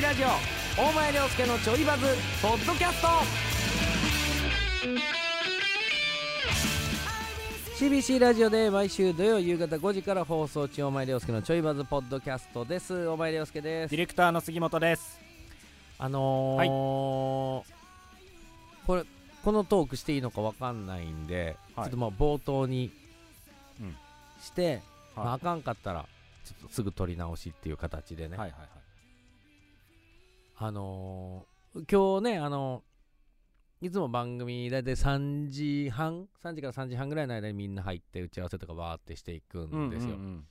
ラジオ大前涼介のちょいバズポッドキャスト。CBC ラジオで毎週土曜夕方5時から放送中大前涼介のちょいバズポッドキャストです。大前涼介です。ディレクターの杉本です。あのーこれこのトークしていいのかわかんないんで、はい。ちょっとまあ冒頭にうん。して、まあ、はあかんかったらちょっとすぐ撮り直しっていう形でね、いはいはいはいあのー今日ねあのいつも番組大体3時半3時から3時半ぐらいの間にみんな入って打ち合わせとかバーってしていくんですよ、うんうん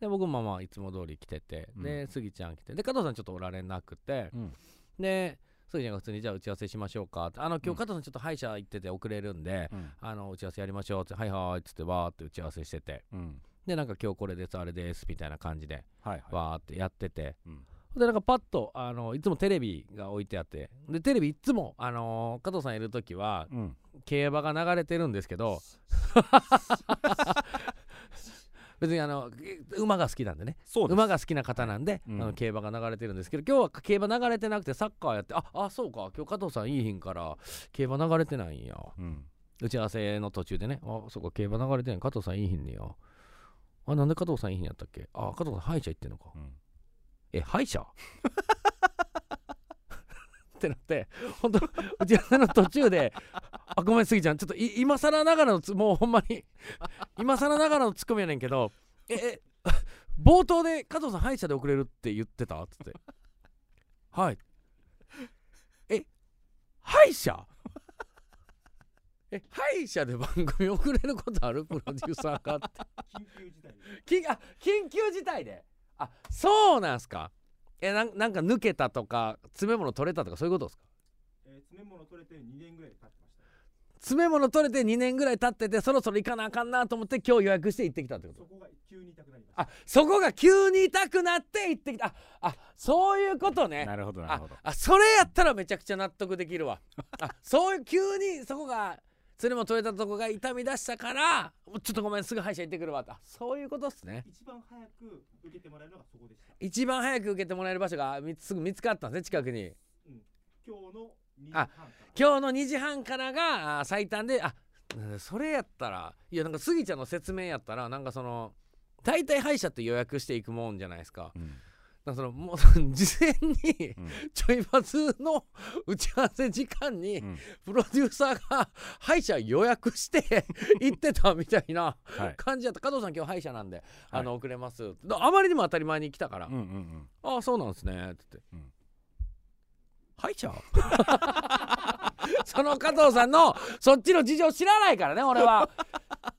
で僕もまあいつも通り来てて、でスギちゃん来てで加藤さんちょっとおられなくて。うん。でスギちゃんが普通にじゃあ打ち合わせしましょうか。ってあの今うん。日加藤さんちょっと歯医者行ってて遅れるんで、うん。あの打ち合わせやりましょうってはいはいっつってわーって打ち合わせしてて。うん。でなんか今日これですあれですみたいな感じではいはい。わーってやってて、うんでなんかパッとあのいつもテレビが置いてあってでテレビいつも、あのー加藤さんいる時はうん。競馬が流れてるんですけど 別にあの馬が好きなんでね。馬が好きな方なんで、うん。あの競馬が流れてるんですけど今日は競馬流れてなくてサッカーやってああそうか。今日加藤さんいい日んから競馬流れてないんや。うん。打ち合わせの途中でね。あそうか競馬流れてない。加藤さんいい日んねや。あなんで加藤さんいい日んやったっけ？あ加藤さん歯医者行ってんのか。うんえ歯医者？ってなって本当打ち合わせの途中であごめんすぎちゃんちょっとい今更ながらのつもうほんまに今更ながらのツッコミやねんけどええ冒頭で加藤さん歯医者で遅れるって言ってた？っつって。はい。え歯医者？え歯医者で番組遅れることある？プロデューサーがって。緊急事態きあ緊急事態であそうなんすか？えなんなんか抜けたとか詰め物取れたとかそういうことですか？えー詰め物取れて2年ぐらい経ってました。詰め物取れて2年ぐらい経っててそろそろ行かなあかんなと思って今日予約して行ってきたってこと？そこが急に痛くなりました。あそこが急に痛くなって行ってきた。ああそういうことね。なるほどなるあほど。あそれやったらめちゃくちゃ納得できるわ。あそういう急にそこが釣れも取れたとこが痛み出したからちょっとごめんすぐ歯医者行ってくるわあそういうことっすね。一番早く受けてもらえるのがそこでした。一番早く受けてもらえる場所がみすぐ見つかったんですね近くに。今日の2時あ半から。今日の2時半からがあ最短であそれやったらいやなんかスギちゃんの説明やったらなんかその大体歯医者って予約していくもんじゃないですか。うんなんかそのもう 事前にうん。ちょいバズの打ち合わせ時間にうん。プロデューサーが歯医者予約して 行ってたみたいなはい。感じやった。加藤さん今日歯医者なんで、あのは遅れます。だあまりにも当たり前に来たから、ああそうなんですねって言って、うん。歯医者？その加藤さんのそっちの事情知らないからね俺は。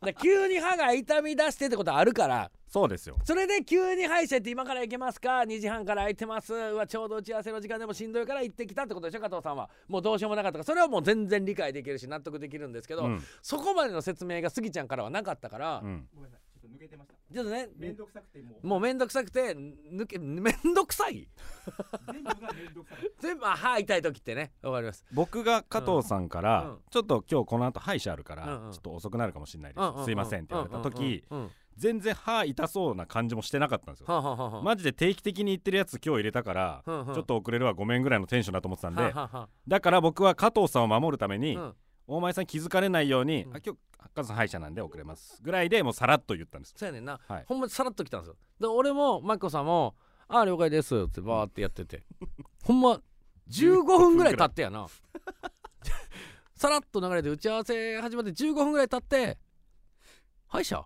で急に歯が痛み出してってことはあるからそうですよ。それで急に歯医者って今から行けますか？2時半から空いてます。うわちょうど打ち合わせの時間でもしんどいから行ってきたってことでしょ？加藤さんは。もうどうしようもなかったから。それはもう全然理解できるし納得できるんですけど、うん。そこまでの説明がスギちゃんからはなかったから、うん。ごめんなさい、ちょっと抜けてました。ちょっとねめんどくさくてもう、もうめんどくさくて抜けめんどくさい？全部がめんどくさくて。全部あ歯痛い時ってね。わかります。僕が加藤さんから、うん。ちょっと今日この後歯医者あるから、うんうん。ちょっと遅くなるかもしれないです、うんうんうんすいませんって言われた時、うんうんうん全然歯痛そうな感じもしてなかったんですよ、はあはあはあはあ。マジで定期的に言ってるやつ今日入れたから、うんうん。ちょっと遅れるわごめんぐらいのテンションだと思ってたんで、はあはあはだから僕は加藤さんを守るために、あうん。大前さん気づかれないように、うん。あ今日加藤さん歯医者なんで遅れますぐらいでもうさらっと言ったんです。そうやねんな、はい。ほんまにさらっと来たんですよ。で俺もマキコさんも「ああ了解です」ってバーってやってて。ほんま15分ぐらい経ってやな。さらっと流れて打ち合わせ始まって15分ぐらい経って歯医者？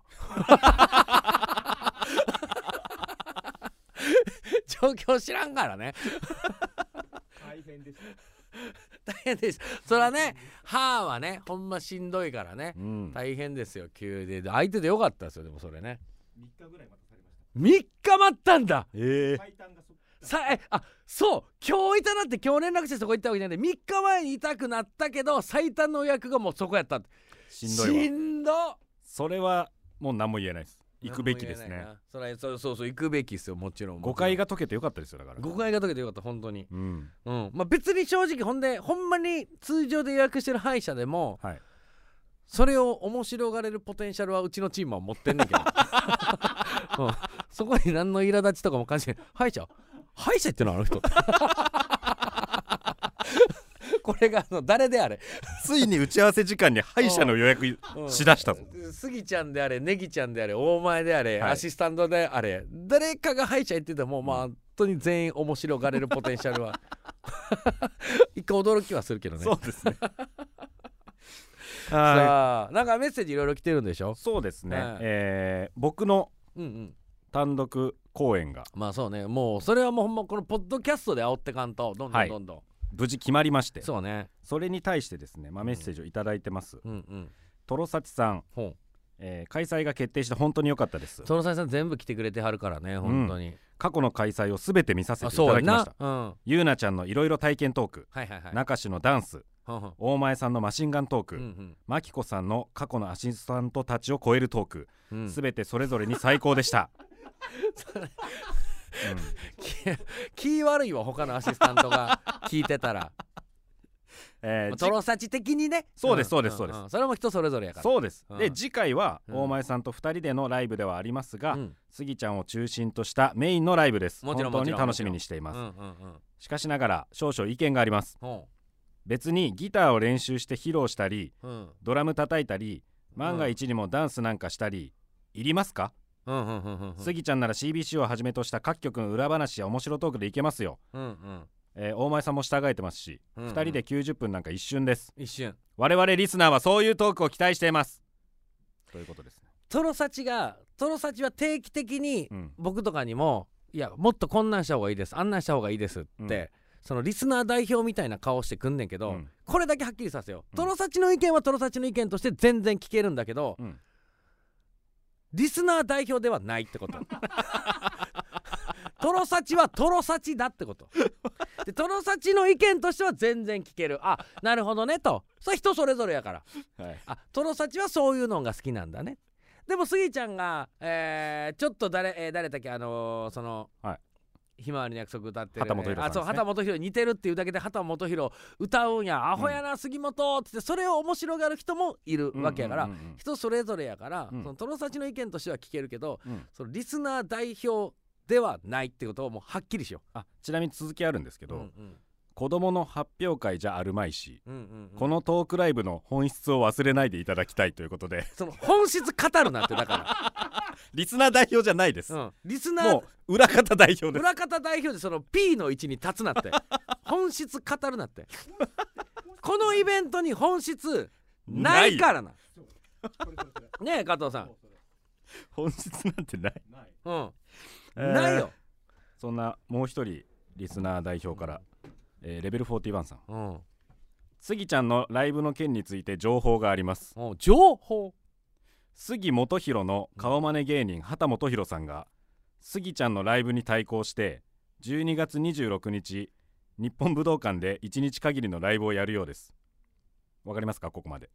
状況知らんからね。大変でした。大変ですそらね歯はねほんましんどいからね。うん。大変ですよ急でで相手でよかったですよでもそれね。3日ぐらい待たされまし3日待ったんだ！えた。最短がそさえあそう。今日いたなって今日連絡してそこ行ったわけじゃないんで3日前に痛くなったけど最短の予約がもうそこやったしんどいわ。しんどそれはもう何も言えないです。行くべきですね。それそうそうそう行くべきですよもちろん誤解が解けてよかったですよだから。誤解が解けてよかった本当に。うん。うん。まあ別に正直ほんでほんまに通常で予約してる歯医者でもはい。それを面白がれるポテンシャルはうちのチームは持ってんねんけど、うん、そこに何の苛立ちとかも感じない歯医者？歯医者行ってんのあの人これがあの誰であれ？ついに打ち合わせ時間に歯医者の予約うん。しだしたぞ。スギちゃんであれネギちゃんであれ大前であれ、はい。アシスタントであれ誰かが歯医者行っててもまあ本当に全員面白がれるポテンシャルは。一回驚きはするけどね。そうですね。はさあなんかメッセージいろいろ来てるんでしょ？いそうですね、はいえー僕のうんうん。単独公演が。まあそうね。もうそれはもうほんまこのポッドキャストで煽ってかんと。どんどはいんどん。どん、無事決まりまして。そうね。それに対してですね、まあ、メッセージをいただいてます、うんうん。トロサチさん、えー開催が決定して本当に良かったです。トロサイさん全部来てくれてはるからね本当に、過去の開催を全て見させていただきました。な。うん。ゆうなちゃんのいろいろ体験トーク。はいはいはい。中志のダンス。大前さんのマシンガントーク、うんうん。マキコさんの過去のアシスタントたちを超えるトーク。うん。すべ、てそれぞれに最高でした、気気悪いわ他のアシスタントが 聞いてたら。えートロサチ的にね。そうですんそうですそうです。それも人それぞれやから。そうです、うん。で次回はうん。大前さんと2人でのライブではありますが、うん。スギちゃんを中心としたメインのライブです。もちろん本当に楽しみにしています、しかしながら少々意見があります。ほ別にギターを練習して披露したりドラム叩いたり万が一にもダンスなんかしたり、いりますか、うんうんうんうんうん。スギちゃんなら CBC をはじめとした各局の裏話や面白トークでいけますよ、うんうん。えー大前さんも従えてますし、うんうん。2人で90分なんか一瞬です。一瞬。我々リスナーはそういうトークを期待しています。ということですね。トロサチがトロサチは定期的にうん。僕とかにもいやもっとこんなんした方がいいですあんなんした方がいいですって、うん。そのリスナー代表みたいな顔してくんねんけど、うん。これだけはっきりさせよう、うんトロサチの意見はトロサチの意見として全然聞けるんだけど、うんリスナー代表ではないってこと。トロサチはトロサチだってこと。でトロサチの意見としては全然聞ける。あなるほどねと。それは人それぞれやから。はい。あトロサチはそういうのが好きなんだね。でもスギちゃんが、えーちょっと誰、えー誰だっけあのーその、はいひまわりの約束歌ってる畑本博さんあそう畑本博に似てるっていうだけで畑本博歌うん。やアホやな、杉本っつってそれを面白がる人もいるわけやから、うんうんうんうん。人それぞれやから、うん。そのトロサチの意見としては聞けるけどうん。そのリスナー代表ではないってことをもうはっきりしよあちなみに続きあるんですけう。ど、うんうん子供の発表会じゃあるまいし、うんうんうん。このトークライブの本質を忘れないでいただきたいということで。その本質語るなってだか リスナー代表じゃないです、ら、うん、リスナーもう裏方代表です。裏方代表でその P の位置に立つなって。本質語るなって。このイベントに本質ないからな。ねえ加藤さん。本質なんてない、ない。うん、えーないよ、そんなもう一人リスナー代表から、えーレベル41さん。うん、スギちゃんのライブの件について情報があります。情報？杉元弘の顔真似芸人畑元博さんがスギちゃんのライブに対抗して12月26日日本武道館で1日限りのライブをやるようです。わかりますか？ここまで。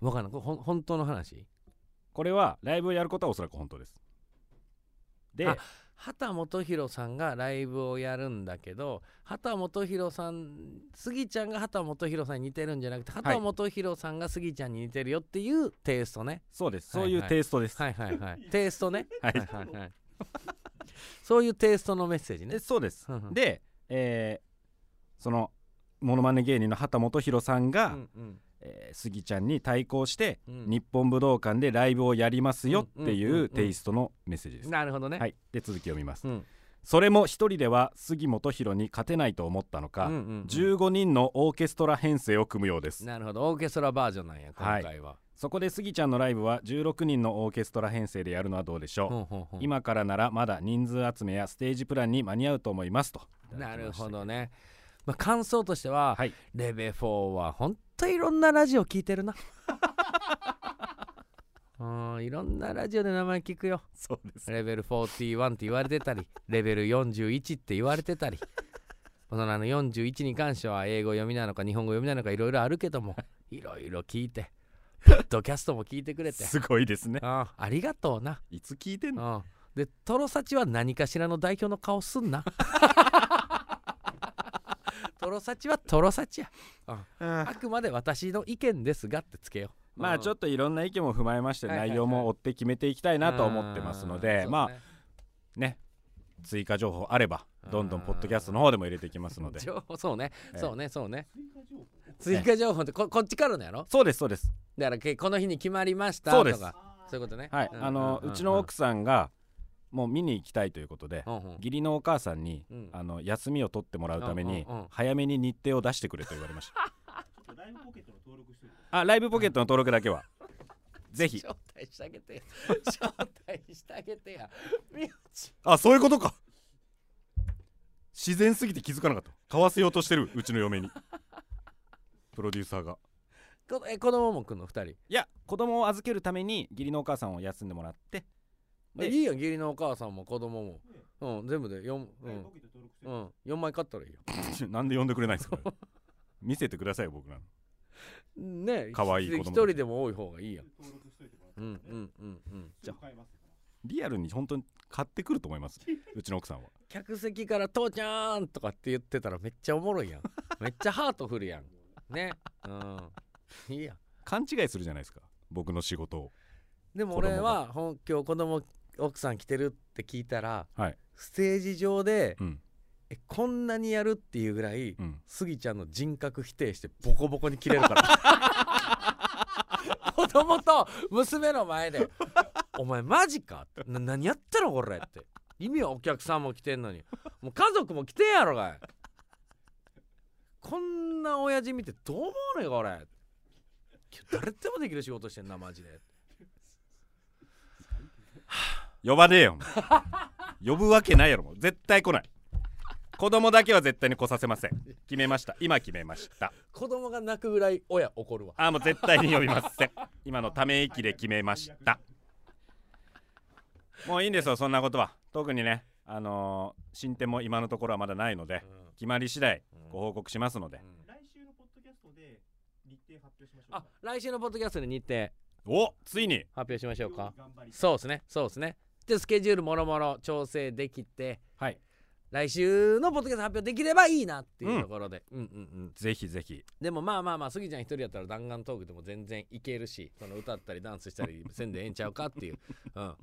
わかんない。これほん本当の話？これはライブをやることはおそらく本当です。であ畑基博さんがライブをやるんだけど畑基博さんスギちゃんが畑基博さんに似てるんじゃなくて畑基博さんがスギちゃんに似てるよっていうテイストね。そうです。はいはい。そういうテイストです、はいはいはい。テイストね。はい。はいはいはい。そういうテイストのメッセージね。でそうです。で、えーそのモノマネ芸人の畑基博さんが、うんうんえースギちゃんに対抗して、うん。日本武道館でライブをやりますよっていううんテイストのメッセージです、なるほどね。はい。で続き読みます、うん。それも一人では杉本博に勝てないと思ったのか、うんうんうん。15人のオーケストラ編成を組むようです。なるほど。オーケストラバージョンなんや今回は、そこでスギちゃんのライブは16人のオーケストラ編成でやるのはどうでしょう、ほんほんほん今からならまだ人数集めやステージプランに間に合うと思いますと。なるほどね、まあ、感想としては、はい。レベ4はほんといろんなラジオ聞いてるな。うんいろんなラジオで名前聞くよ。そうです。レベル41って言われてたりレベル41って言われてたり。そのあの41に関しては英語読みなのか日本語読みなのかいろいろあるけどもい。ろいろ聞いて ポッドキャストも聞いてくれて。すごいですね。あありがとうな。いつ聞いてんの？うん。でトロサチは何かしらの代表の顔すんな。トロサチはトロサチやあくまで私の意見ですがってつけよう。っまあちょっといろんな意見も踏まえまして内容も追って決めていきたいなと思ってますのでまあね追加情報あればどんどんポッドキャストの方でも入れていきますので。情報そうね、ええ。そうねそうね。追加情報。追加情報ってここっちからのやろ？そうですそうです。だからけこの日に決まりましたそうです。とかそういうことね。はい、うん。あの、ううんちの奥さんがもう見に行きたいということで、うんうん。義理のお母さんに、うん。あの休みを取ってもらうために、うんうんうん。早めに日程を出してくれと言われました。ライブポケットの登録あライブポケットの登録だけは。ぜひ。招待してあげて 招待してあげてや。みうちあそういうことか。自然すぎて気づかなかった。買わせようとしてるうちの嫁に。プロデューサーが。こえ子供も来んの？2人。いや子供を預けるために義理のお母さんを休んでもらってでいいやん義理のお母さんも子供も。うん。全部で 4, うん。うん、4枚買ったらいいよ。なんで呼んでくれないんですか？見せてくださいよ僕らのねえ可愛い子供一人でも多い方がいいやん。て登録しておいてもらって。うんうんうんうん。じゃあ。リアルに本当に買ってくると思います？うちの奥さんは。客席から「父ちゃん!」とかって言ってたらめっちゃおもろいやん。めっちゃハートフルやん。ね。うん。いいやん。勘違いするじゃないですか。僕の仕事を。でも俺は今日子供奥さん来てるって聞いたらはい。ステージ上でうん。えこんなにやるっていうぐらいうん。スギちゃんの人格否定してボコボコに切れるから。子供と娘の前で「お前マジか?」ってな何やったのこれ」って。意味はお客さんも来てんのに。もう家族も来てんやろがい。こんな親父見てどう思うねんこれ。誰でもできる仕事してんなマジで呼ばねえよ 呼ぶわけないやろもう絶対来ない。子供だけは絶対に来させません。決めました。今決めました。子供が泣くぐらい親怒るわ。あもう絶対に呼びません。今のため息で決めました。もういいんですよそんなことは。特にねあのー進展も今のところはまだないので決まり次第ご報告しますので。来週のポッドキャストで日程発表しましょうあ来週のポッドキャストで日程。おついに。発表しましょうか。頑張りそうですねそうですねでスケジュールもろもろ調整できてはい。来週のポッドキャスト発表できればいいなっていうところで、うん、うんうん。ぜひぜひ。でもまあまあまあスギちゃん一人やったら弾丸トークでも全然いけるしその歌ったりダンスしたりせんでええんちゃうかっていううん。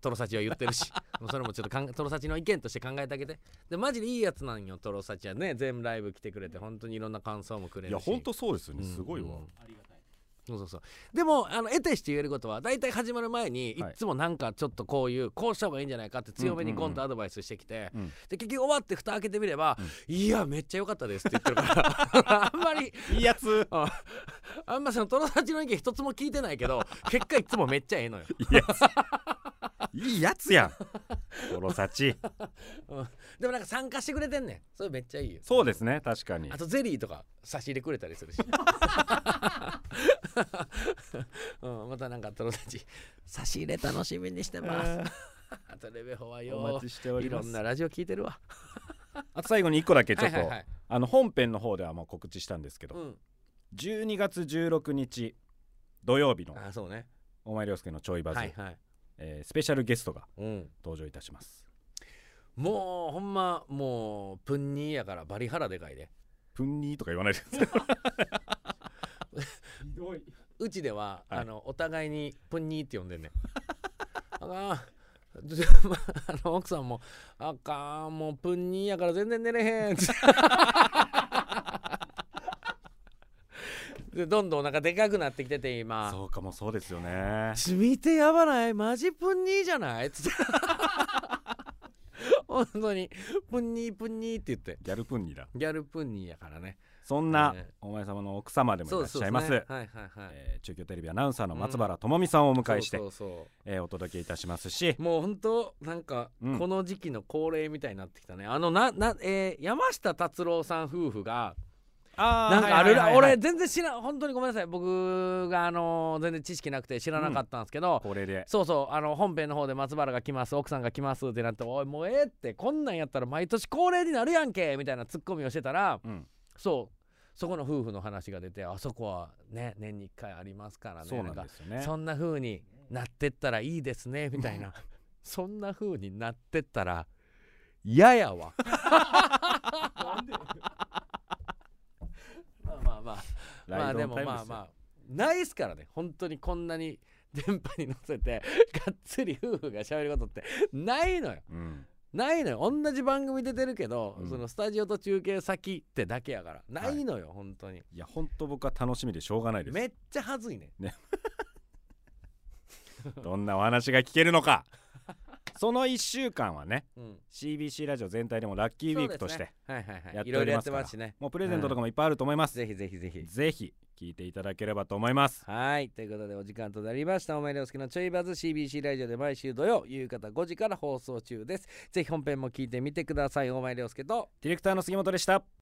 トロサチは言ってるし。もうそれもちょっとかんトロサチの意見として考えてあげて。でマジでいいやつなんよトロサチは。ね全部ライブ来てくれて本当にいろんな感想もくれるし。いやほんとそうですよね。うん。すごいわ、うん。ありがたいそうそうそう。でもあの得てして言えることは大体始まる前にい。つもなんかちょっとこういうこうした方がいいんじゃないかって強めにゴンとアドバイスしてきて、うん。で結局終わって蓋開けてみれば、うん。いやめっちゃ良かったですって言ってるから。あんまりいいやつああんまその友達の意見一つも聞いてないけど 結果いつもめっちゃええのよ。いいやつ。いいやつやん。トロサチでもなんか参加してくれてんねん。それめっちゃいいよ。そうですね確かに。あとゼリーとか差し入れくれたりするし、うん、またなんか友達差し入れ楽しみにしてます。あとレベホはおよ待ちしておりいます。ろんなラジオ聞いてるわ。あと最後に1個だけちょっと、はいはいはい。あの本編の方ではもう告知したんですけど、うん。12月16日土曜日のあそうね。大前涼介のちょいバズ、はいはい。えースペシャルゲストがうん。登場いたします。もうほんまもうプンニーやからバリハラでかいで。プンニーとか言わないでくださいひどいうちでは、はい。あのお互いにプンニーって呼んでんねん。あの奥さんも「あかんもうプンニーやから全然寝れへん」っ てでどんどんお腹でかくなってきてて今。そうかもそうですよねち見てやばない？マジプンニーじゃない？つって。本当にプンニープンニーって言って。ギャルプンニーだ。ギャルプンニーやからねそんなねお前様の奥様でもいらっしゃいます。中京テレビアナウンサーの松原智美さんをお迎えして、お届けいたしますし。もう本当なんかうん。この時期の恒例みたいになってきたね、あのなな、えー山下達郎さん夫婦があなんかあるら、俺全然知らん本当にごめんなさい。僕があのー全然知識なくて知らなかったんですけど、恒例で。そうそうあの本編の方で松原が来ます奥さんが来ますってなっておいもうええってこんなんやったら毎年恒例になるやんけみたいなツッコミをしてたらうん。そうそこの夫婦の話が出てあそこはね年に1回ありますからね。そうなんかですよね。そんな風になってったらいいですねみたいな。そんな風になってったら嫌やわ。まあまあまあ。まあでもまあまあ。ないっすからね。本当にこんなに電波に乗せてがっつり夫婦が喋ることってないのよ。うんないのよ。同じ番組出てるけど、うん。そのスタジオと中継先ってだけやから。ないのよ、本当に。いや本当僕は楽しみでしょうがないです。めっちゃはずいね。どんなお話が聞けるのかその1週間はねうん、CBC ラジオ全体でもラッキーウィークとして、はいはいはい。やっていろいろやっおりますからてますしね。もうプレゼントとかもいっぱいあると思います、ぜひぜひぜひ。ぜひ聞いていただければと思います。はい。ということでお時間となりました。お前涼介のちょいバズ CBC ラジオで毎週土曜夕方5時から放送中です。ぜひ本編も聞いてみてください。お前涼介と。ディレクターの杉本でした